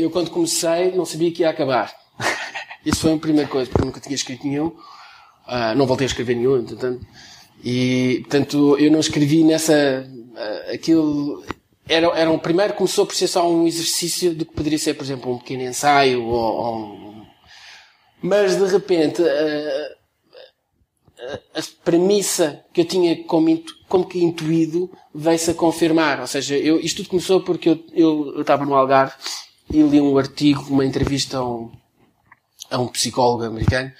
Eu quando comecei não sabia que ia acabar. Isso foi a primeira coisa, porque eu nunca tinha escrito nenhum. Ah, não voltei a escrever nenhum, entretanto. E, portanto, eu não escrevi nessa, ah, aquilo, era, era um, primeiro começou por ser só um exercício do que poderia ser, por exemplo, um pequeno ensaio ou, ou um, mas de repente, ah, a, premissa que eu tinha como, como que intuído veio-se a confirmar. Ou seja, eu, isto tudo começou porque eu, eu, eu estava no Algarve e li um artigo, uma entrevista a um, a um psicólogo americano,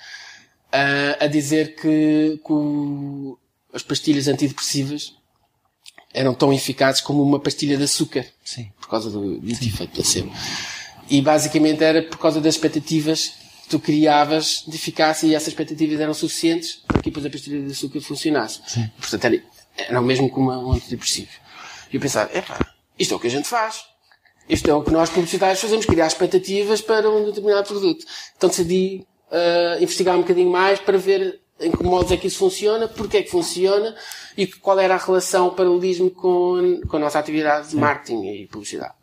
ah, a dizer que, que o- as pastilhas antidepressivas eram tão eficazes como uma pastilha de açúcar. Sim. Por causa do dito efeito placebo. E basicamente era por causa das expectativas que tu criavas de eficácia e essas expectativas eram suficientes para que depois a pastilha de açúcar funcionasse. Portanto, era, era o mesmo que uma, um antidepressivo. E eu pensava, epá, isto é o que a gente faz. Isto é o que nós publicitários fazemos, criar expectativas para um determinado produto. Então decidi ah, investigar um bocadinho mais para ver em que modos é que isso funciona, porque é que funciona e qual era a relação, o paralelismo com, com a nossa atividade de marketing e publicidade.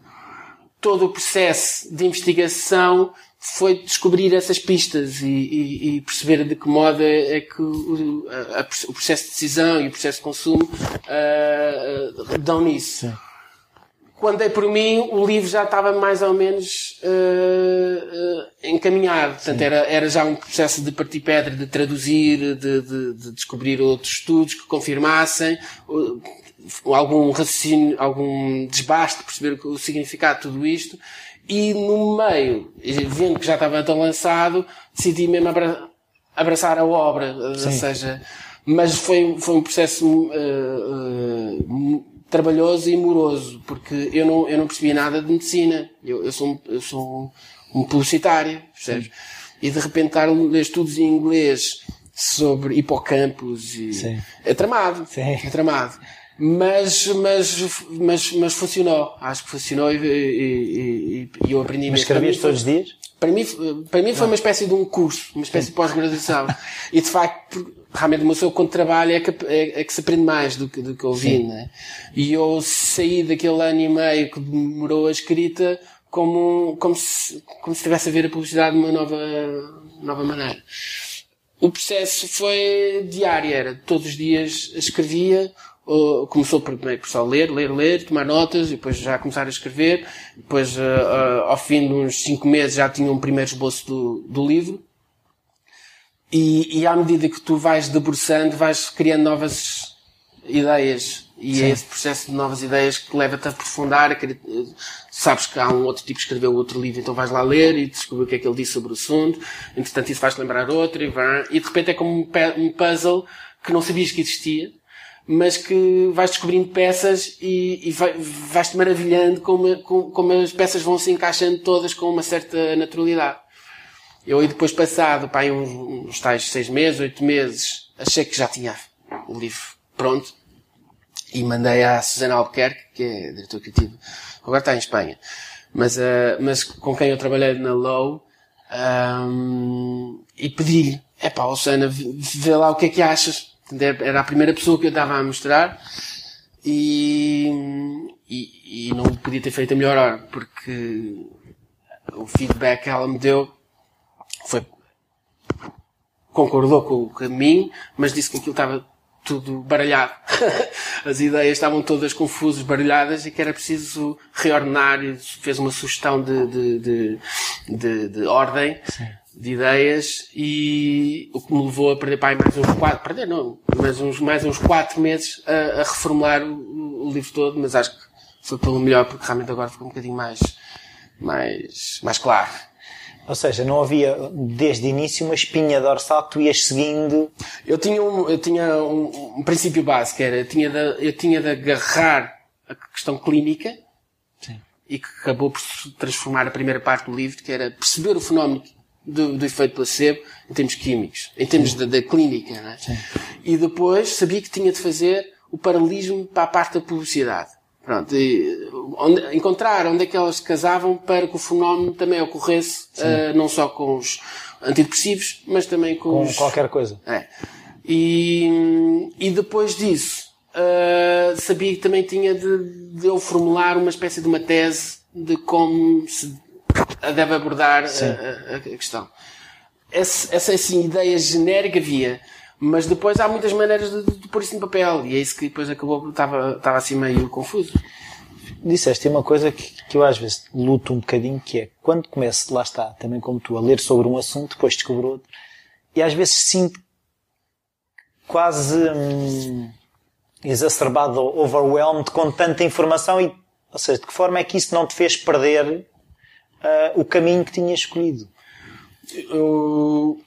Todo o processo de investigação foi descobrir essas pistas e, e- e perceber de que modo é, é que o, a- a- o processo de decisão e o processo de consumo ah, dão nisso Sim. Quando dei por mim, o livro já estava mais ou menos eh, eh, encaminhado. Portanto, era, era já um processo de partir pedra, de traduzir, de, de- de descobrir outros estudos que confirmassem uh, algum raciocínio, algum desbaste, perceber o, significado de tudo isto. E no meio, vendo que já estava tão lançado, decidi mesmo abra- abraçar a obra. eh, Ou seja, mas foi, foi um processo trabalhoso e moroso, porque eu não, eu não percebia nada de medicina. Eu, eu sou, um, eu sou um, um publicitário, percebes? E de repente estar a ler estudos em inglês sobre hipocampos e... Sim. É tramado. Sim. É tramado. Mas, mas, mas, mas funcionou. Acho que funcionou e, e, e- e eu aprendi Mas escrevias todos os dias? para mim, para mim foi uma espécie de um curso, uma espécie de pós-graduação. e de facto, realmente uma pessoa quando trabalha é que, é, é que se aprende mais do que, do que ouvindo, né? E eu saí daquele ano e meio que demorou a escrita como, como se, como se estivesse a ver a publicidade de uma nova, nova maneira. O processo foi diário, era todos os dias escrevia, ou começou por, primeiro por só ler, ler, ler, tomar notas, e depois já começar a escrever, depois ah, ah, ao fim de uns cinco meses já tinha um primeiro esboço do, do livro, e, e à medida que tu vais debruçando, vais criando novas ideias. E Sim. é esse processo de novas ideias que leva-te a aprofundar, a querer, sabes que há um outro tipo que escreveu outro livro, então vais lá ler e descobrir o que é que ele disse sobre o assunto, entretanto isso faz-te lembrar outro e vai, e de repente é como um puzzle que não sabias que existia, mas que vais descobrindo peças e, e vais-te maravilhando como, como, como as peças vão se encaixando todas com uma certa naturalidade. Eu aí depois passado, pá, uns, uns tais seis meses, oito meses, achei que já tinha o livro pronto e mandei à Susana Albuquerque, que é diretor criativo, agora está em Espanha, mas, uh, mas com quem eu trabalhei na Low, um, e pedi-lhe, é pá, Susana, vê lá o que é que achas. Era a primeira pessoa que eu estava a mostrar e, e, e não podia ter feito a melhor hora, porque o feedback que ela me deu foi concordou com o caminho, mas disse que aquilo estava tudo baralhado. As ideias estavam todas confusas, baralhadas e que era preciso reordenar e fez uma sugestão de, de, de, de, de ordem Sim. de ideias e o que me levou a perder pai mais uns quatro, perder não, mas uns, mais uns quatro meses a, a reformular o, o, livro todo, mas acho que foi pelo melhor porque realmente agora ficou um bocadinho mais, mais, mais claro. Ou seja, não havia desde o início uma espinha dorsal que tu ias seguindo. Eu tinha um, eu tinha um, um princípio básico, era, eu tinha, de, eu tinha de agarrar a questão clínica Sim. e que acabou por transformar a primeira parte do livro, que era perceber o fenómeno do, do efeito placebo em termos químicos, em termos da, da, clínica, é? E depois sabia que tinha de fazer o paralelismo para a parte da publicidade. Pronto, e onde, encontrar onde é que elas casavam para que o fenómeno também ocorresse, uh, não só com os antidepressivos, mas também com, com os... qualquer coisa. É. E, e depois disso, uh, sabia que também tinha de, de, eu formular uma espécie de uma tese de como se deve abordar a, a, a, questão. Essa, essa assim, ideia genérica havia, mas depois há muitas maneiras de, de, pôr isso no papel. E é isso que depois acabou, estava, estava assim meio confuso. Disseste uma coisa que, que eu às vezes luto um bocadinho, que é quando começo, lá está, também como tu, a ler sobre um assunto, depois descubro outro, e às vezes sinto quase hum, exacerbado, overwhelmed com tanta informação e, ou seja, de que forma é que isso não te fez perder uh, o caminho que tinhas escolhido? Eu,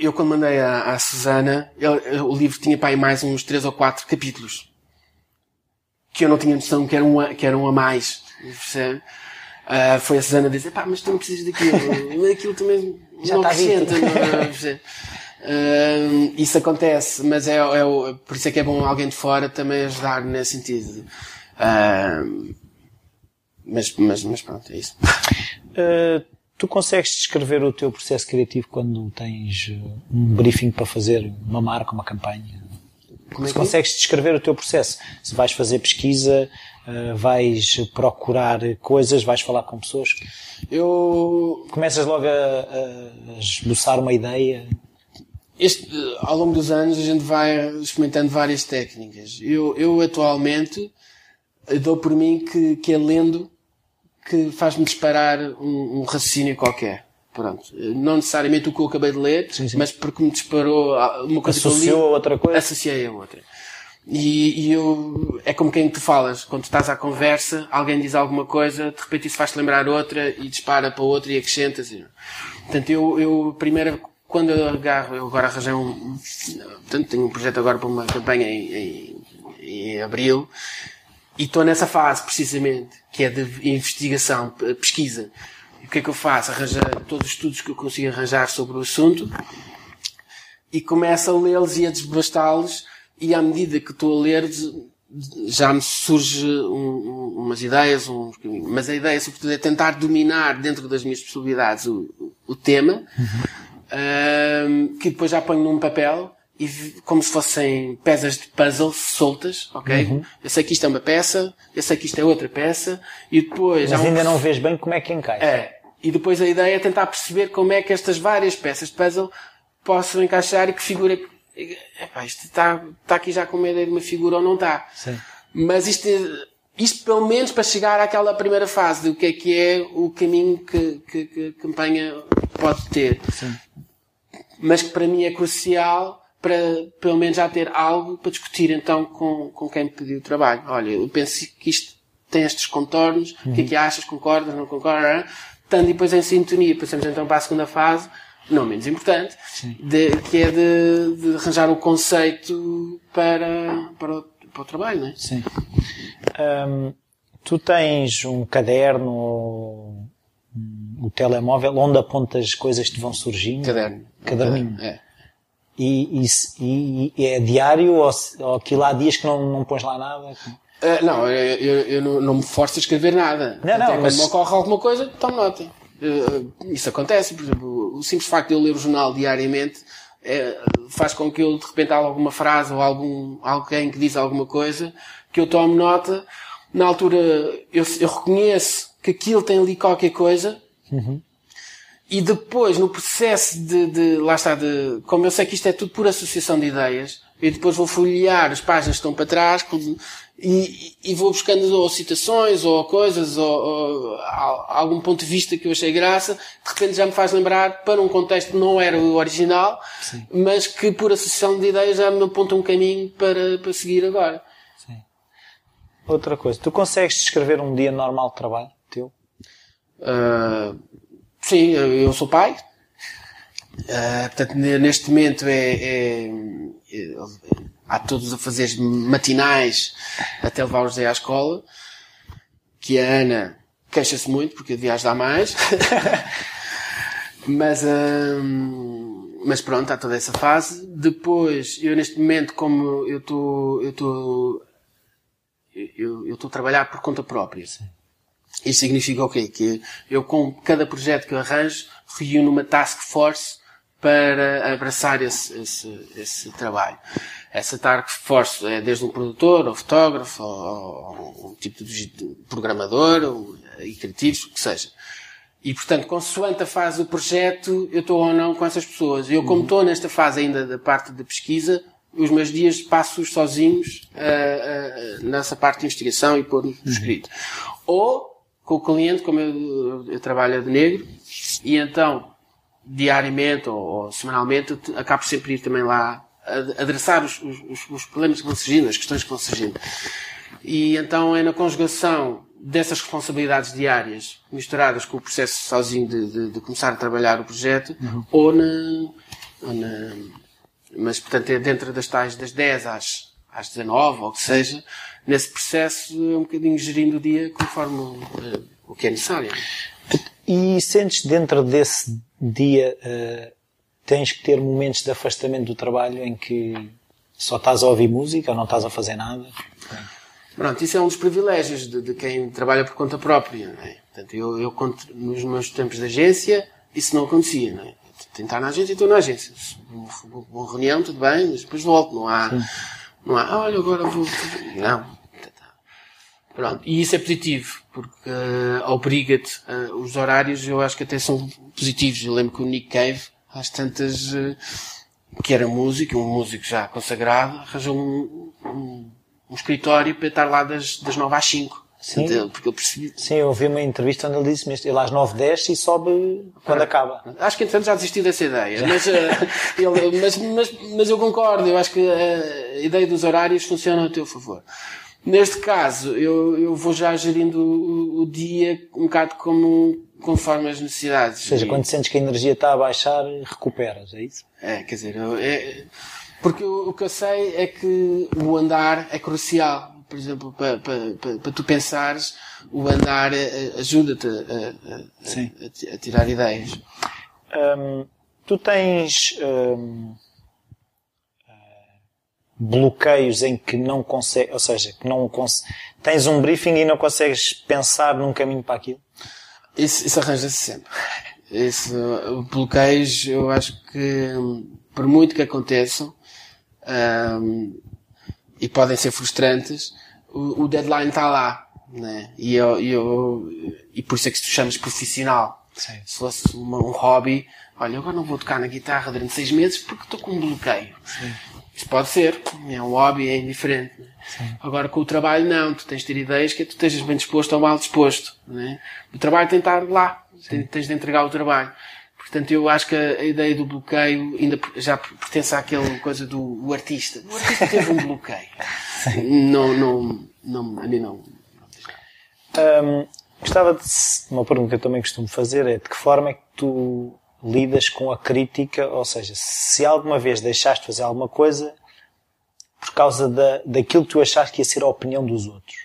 eu quando mandei à, à Susana, ele, o livro tinha para aí mais uns três ou quatro capítulos. Que eu não tinha noção que eram, um, que eram um a mais. Uh, foi a Susana dizer, pá, mas tu não precisas daquilo. Aquilo também Já não acrescenta. uh, isso acontece, mas é, é, por isso é que é bom alguém de fora também ajudar nesse sentido. Uh, mas, mas, mas pronto, é isso. Uh Tu consegues descrever o teu processo criativo quando tens eh, um briefing para fazer uma marca, uma campanha? Como é Se é? consegues descrever o teu processo, se vais fazer pesquisa, eh, vais procurar coisas, vais falar com pessoas, eu começas logo a, a esboçar uma ideia. Este, ao longo dos anos a gente vai experimentando várias técnicas. Eu, eu atualmente dou por mim que, que é lendo que faz-me disparar um, um, raciocínio qualquer. Pronto. Não necessariamente o que eu acabei de ler, sim, sim. mas porque me disparou uma coisa Associou que eu li, a outra coisa? Associei a outra. E, e, eu, é como quem tu falas, quando estás à conversa, alguém diz alguma coisa, de repente isso faz-te lembrar outra e dispara para outra e acrescentas. E, portanto, eu, eu, primeiro, quando eu agarro, eu agora arranjei um, portanto, tenho um projeto agora para uma campanha em, em, em abril, e estou nessa fase, precisamente, que é de investigação, pesquisa. E o que é que eu faço? Arranjar todos os estudos que eu consigo arranjar sobre o assunto e começo a lê-los e a desbastá-los e à medida que estou a ler já me surge um, um, umas ideias, um, mas a ideia sobretudo é tentar dominar dentro das minhas possibilidades o, o tema, uhum. um, que depois já ponho num papel e como se fossem peças de puzzle soltas, ok? Uhum. Eu sei que isto é uma peça, eu sei que isto é outra peça, e depois... Mas ainda um... não vês bem como é que encaixa. É. E depois a ideia é tentar perceber como é que estas várias peças de puzzle possam encaixar e que figura... Epá, isto está, está aqui já com uma ideia de uma figura ou não está. Sim. Mas isto, isto pelo menos para chegar àquela primeira fase de o que é que é o caminho que, que, que a campanha pode ter. Sim. Mas que para mim é crucial para pelo menos já ter algo para discutir então com, com quem pediu o trabalho. Olha, eu penso que isto tem estes contornos, o que é que achas, concordas, não concordas? Tanto depois em sintonia, passamos então para a segunda fase, não menos importante, de, que é de, de, arranjar um conceito para, para, o, para o trabalho, não é? Sim. Um, tu tens um caderno ou o telemóvel onde apontas coisas que te vão surgindo? Caderno. Caderninho. É. E, e, e, é diário ou, ou aquilo há dias que não, não pões lá nada? Uh, não, eu, eu, não, não, me forço a escrever nada. Não, não, mas... Quando me ocorre alguma coisa, tomo nota. Uh, isso acontece, por exemplo, o simples facto de eu ler o jornal diariamente é, faz com que eu de repente há alguma frase ou algum, alguém que diz alguma coisa que eu tome nota. Na altura eu, eu reconheço que aquilo tem ali qualquer coisa. Uhum. E depois, no processo de, de, lá está, de, como eu sei que isto é tudo por associação de ideias, eu depois vou folhear as páginas que estão para trás e, e vou buscando ou citações ou coisas ou, ou, algum ponto de vista que eu achei graça, de repente já me faz lembrar para um contexto que não era o original, Sim. mas que por associação de ideias já me aponta um caminho para, para seguir agora. Sim. Outra coisa, tu consegues descrever um dia normal de trabalho teu? Uh, Sim, eu sou pai. Uh, portanto, neste momento é, é, é, há todos a fazer matinais até levar o José à escola. Que a Ana queixa-se muito porque eu devia ajudar mais. mas, uh, mas pronto, há toda essa fase. Depois, eu neste momento, como eu estou, eu estou, eu estou a trabalhar por conta própria. Sim. Isto significa o quê? Que eu, com cada projeto que eu arranjo, reúno uma task force para abraçar esse, esse, esse trabalho. Essa task force é desde um produtor, ou fotógrafo, ou, ou um tipo de programador, ou, e criativos, o que seja. E, portanto, consoante a fase do projeto, eu estou ou não com essas pessoas. Eu, como estou nesta fase ainda da parte da pesquisa, os meus dias passo-os sozinhos uh, uh, nessa parte de investigação e pôr no escrito. Ou com o cliente, como eu, eu trabalho de negro, e então, diariamente ou, ou semanalmente, acabo sempre ir também lá adressar os, os, os, problemas que vão surgindo, as questões que vão surgindo. E então é na conjugação dessas responsabilidades diárias, misturadas com o processo sozinho de, de, de começar a trabalhar o projeto, uhum. ou, na, ou na, Mas, portanto, é dentro das tais das 10 às, às 19, ou o que seja, nesse processo é um bocadinho gerindo o dia conforme uh, o que é necessário. E sentes dentro desse dia uh, tens que ter momentos de afastamento do trabalho em que só estás a ouvir música ou não estás a fazer nada? Pronto, isso é um dos privilégios de, de quem trabalha por conta própria. Não é? Portanto, eu, eu, nos meus tempos de agência, isso não acontecia. Não é? Tentar na agência, estou na agência. Vou reunião, tudo bem, mas depois volto. Não há, não há, olha, agora vou. Não. Pronto. E isso é positivo, porque uh, obriga-te, uh, os horários eu acho que até são positivos. Eu lembro que o Nick Cave, às tantas, uh, que era músico, um músico já consagrado, arranjou um, um, um escritório para estar lá das, das 9 às 5. Sim, porque eu percebi. Sim, eu ouvi uma entrevista onde ele disse mesmo, ele às 9 desce e sobe quando ah, acaba. Acho que entretanto já desisti dessa ideia, mas, ele, mas, mas, mas, eu concordo, eu acho que a ideia dos horários funciona a teu favor. Neste caso, eu, eu vou já gerindo o, o dia um bocado como, conforme as necessidades. Ou seja, e... quando sentes que a energia está a baixar, recuperas, é isso? É, quer dizer, eu, é, porque o, o, que eu sei é que o andar é crucial. Por exemplo, para, para, para, para tu pensares, o andar eh, ajuda-te a, a, a, a, tirar ideias. Hum, tu tens hum, bloqueios em que não consegues, ou seja, que não tens um briefing e não consegues pensar num caminho para aquilo? Isso, isso arranja-se sempre. Isso, bloqueios, eu acho que, por muito que aconteçam, um, e podem ser frustrantes, o, o deadline está lá, né? E eu, eu, e por isso é que tu chamas profissional. Sim. Se fosse uma, um hobby, olha, agora não vou tocar na guitarra durante seis meses porque estou com um bloqueio. Sim. Isso pode ser, é um hobby, é indiferente. Sim. Agora com o trabalho não, tu tens de ter ideias que tu estejas bem disposto ou mal disposto. Né? O trabalho tem de estar lá, tens de entregar o trabalho. Portanto, eu acho que a ideia do bloqueio ainda já pertence àquela coisa do o artista. O artista teve um bloqueio. não, não, não, a mim não. Um, gostava de. Uma pergunta que eu também costumo fazer é de que forma é que tu lidas com a crítica? Ou seja, se alguma vez deixaste de fazer alguma coisa por causa da, daquilo que tu achaste que ia ser a opinião dos outros?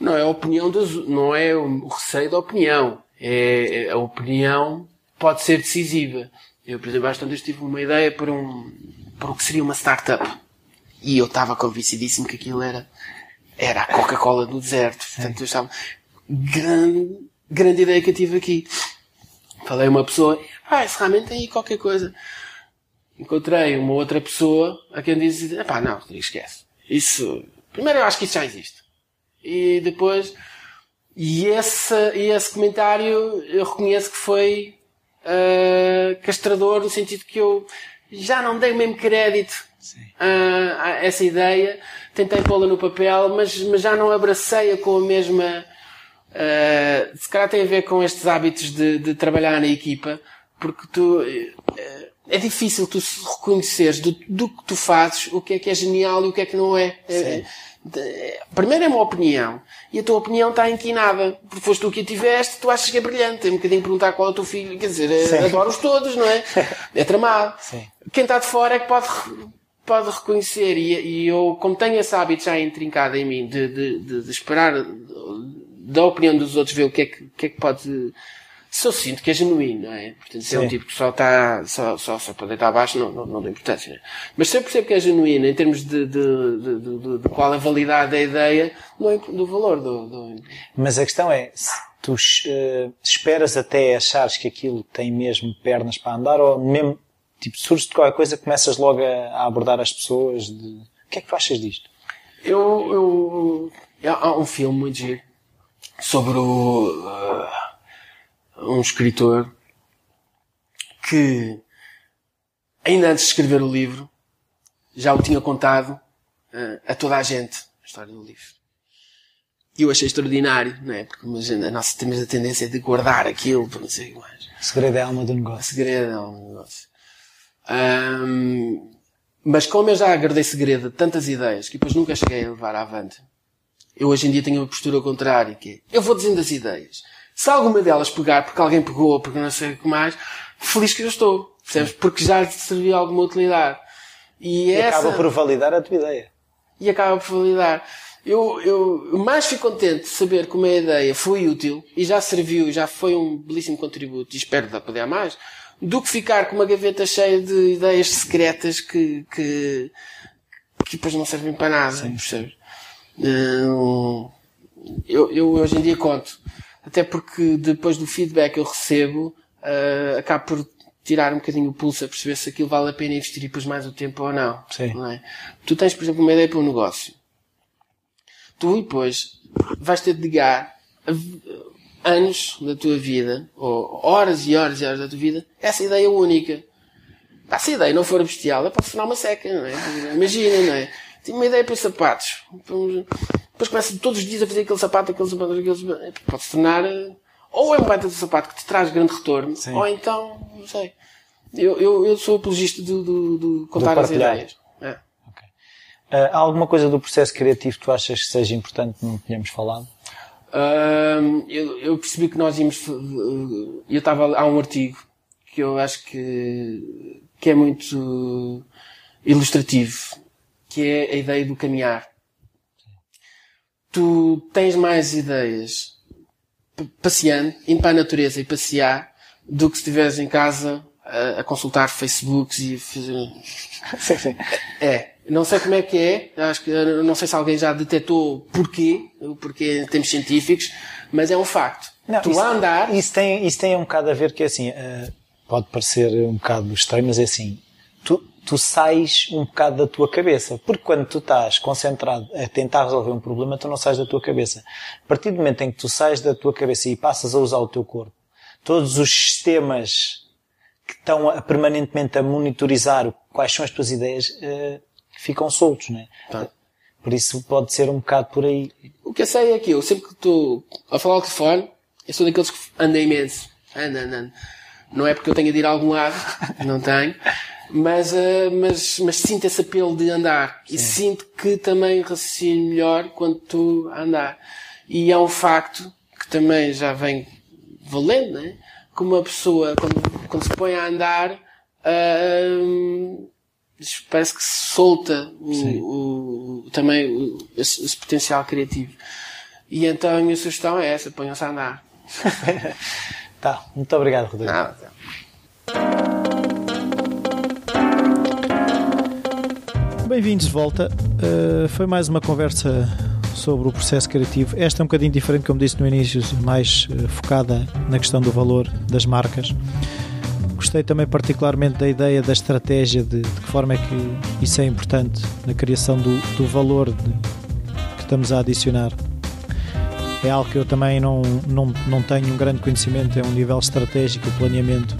Não é a opinião dos, não é o receio da opinião. É, é a opinião pode ser decisiva. Eu, por exemplo, bastante tive uma ideia para um, para o que seria uma startup. E eu estava convencidíssimo que aquilo era, era a Coca-Cola do deserto. Portanto, eu estava, grande, grande ideia que eu tive aqui. Falei a uma pessoa, ah, isso realmente tem aí qualquer coisa. Encontrei uma outra pessoa a quem disse, pá, não, esquece. Isso, primeiro eu acho que isso já existe. E depois, e esse, e esse comentário eu reconheço que foi uh, castrador no sentido que eu já não dei o mesmo crédito uh, a essa ideia. Tentei pô-la no papel, mas, mas já não abracei-a com a mesma. Uh, se calhar tem a ver com estes hábitos de, de trabalhar na equipa, porque tu. Uh, é difícil tu reconheceres do, do que tu fazes o que é que é genial e o que é que não é. é primeiro é uma opinião. E a tua opinião está inquinada. Porque foste tu que a tiveste, tu achas que é brilhante. É um bocadinho perguntar qual é o teu filho. Quer dizer, adoro-os todos, não é? É tramado. Sim. Quem está de fora é que pode, pode reconhecer. E, e eu, como tenho esse hábito já intrincado em mim, de, de, de, de esperar da opinião dos outros, ver o que é que, o que, é que pode se eu sinto que é genuíno, não é? Portanto, se é um tipo que só está, só, só, só para deitar abaixo, não, não, não tem importância. Né? Mas se eu percebo que é genuíno em termos de, de, de, de, de qual a validade da ideia, não é do valor do, do... Mas a questão é, se tu uh, esperas até achares que aquilo tem mesmo pernas para andar ou mesmo, tipo, surge de qualquer coisa, começas logo a, a abordar as pessoas de... O que é que tu achas disto? Eu, eu, há um filme muito giro sobre o, uh, um escritor que, ainda antes de escrever o livro, já o tinha contado uh, a toda a gente, a história do livro. E eu achei extraordinário, não é? Porque a nossa temos a tendência de guardar aquilo para não sei o que mais. O segredo é a alma do negócio. O segredo é a alma do negócio. Um, mas como eu já aguardei segredo de tantas ideias que depois nunca cheguei a levar avante, eu hoje em dia tenho uma postura contrária, que é, eu vou dizendo as ideias. Se alguma delas pegar, porque alguém pegou, porque não sei o que mais, feliz que eu estou. Percebes? Porque já lhe serviu alguma utilidade. E, e essa... acaba por validar a tua ideia. E acaba por validar. Eu, eu mais fico contente de saber que uma ideia foi útil e já serviu, já foi um belíssimo contributo e espero poder mais, do que ficar com uma gaveta cheia de ideias secretas que, que, que depois não servem para nada. Sim. Percebes? Eu, eu hoje em dia conto até porque depois do feedback que eu recebo, uh, acabo por tirar um bocadinho o pulso a perceber se aquilo vale a pena investir e depois mais o tempo ou não. Sim. não é? Tu tens, por exemplo, uma ideia para um negócio. Tu depois vais ter de ligar anos da tua vida, ou horas e horas e horas da tua vida, essa ideia única. Se a ideia não for bestial, é para se tornar uma seca, não é? Imagina, não é? Tenho uma ideia para sapatos. Depois começa todos os dias a fazer aquele sapato, aquele sapato, aquele sapato. É, pode se tornar. Eh, ou é um baita de sapato que te traz grande retorno, Sim. ou então, não sei. Eu, eu, eu sou apologista de, de, de contar as ideias. É. Okay. Uh, há alguma coisa do processo criativo que tu achas que seja importante que não tenhamos falado? Uh, eu, eu, percebi que nós íamos. Uh, eu estava. Há um artigo que eu acho que, que é muito ilustrativo, que é a ideia do caminhar tu tens mais ideias passeando, indo para a natureza e passear, do que se estiveres em casa a, a, consultar Facebooks e fazer... Sim, sim. É. Não sei como é que é, acho que, não sei se alguém já detectou porquê, porquê em termos científicos, mas é um facto. Não, tu isso, a andar... Isso tem, isso tem um bocado a ver que é assim, uh, pode parecer um bocado estranho, mas é assim, tu, sais um bocado da tua cabeça. Porque quando tu estás concentrado a tentar resolver um problema, tu não sais da tua cabeça. A partir do momento em que tu sais da tua cabeça e passas a usar o teu corpo, todos os sistemas que estão a, permanentemente a monitorizar quais são as tuas ideias, uh, ficam soltos, né? Tá. Por isso pode ser um bocado por aí. O que eu sei é que eu, sempre que estou a falar ao telefone, eu sou daqueles que andam imenso. Ando, ando. Não é porque eu tenha de ir a algum lado, não tenho. Mas, uh, mas, mas sinto esse apelo de andar. Sim. E sinto que também raciocino melhor quando estou a andar. E é um facto que também já vem valendo, né? Que uma pessoa, quando, quando se põe a andar, uh, parece que se solta o, o, também o, esse, esse, potencial criativo. E então a minha sugestão é essa, ponham-se a andar. tá, muito obrigado, Rodrigo. Ah, Bem-vindos de volta. Uh, foi mais uma conversa sobre o processo criativo. Esta é um bocadinho diferente, como disse no início, mais uh, focada na questão do valor das marcas. Gostei também particularmente da ideia da estratégia, de, de que forma é que isso é importante na criação do, do valor de, que estamos a adicionar. É algo que eu também não, não, não tenho um grande conhecimento, é um nível estratégico, planeamento,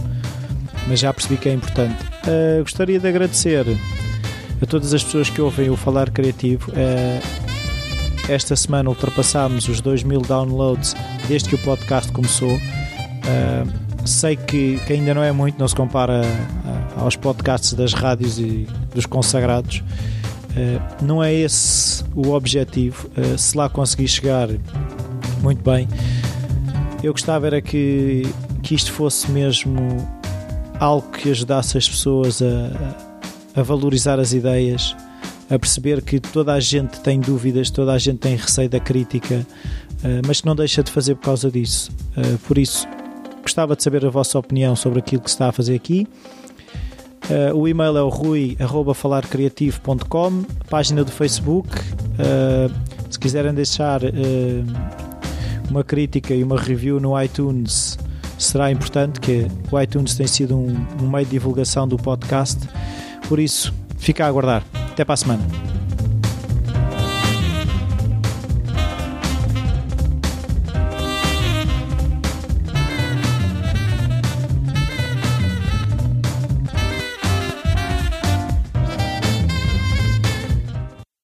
mas já percebi que é importante. Uh, gostaria de agradecer a todas as pessoas que ouvem o Falar Criativo. Uh, esta semana ultrapassámos os 2 mil downloads desde que o podcast começou. Uh, sei que, que, ainda não é muito, não se compara a, aos podcasts das rádios e dos consagrados. Não é esse o objetivo. Se lá conseguir chegar, muito bem. Eu gostava era que, que isto fosse mesmo algo que ajudasse as pessoas a, a valorizar as ideias, a perceber que toda a gente tem dúvidas, toda a gente tem receio da crítica, uh, mas que não deixa de fazer por causa disso. por isso, Gostava de saber a vossa opinião sobre aquilo que se está a fazer aqui. Uh, o e-mail é o rui.falarcreativo.com, página do Facebook. Se quiserem deixar uma crítica e uma review no iTunes, será importante, que o iTunes tem sido um meio de divulgação do podcast. Por isso, fica a aguardar. Até para a semana.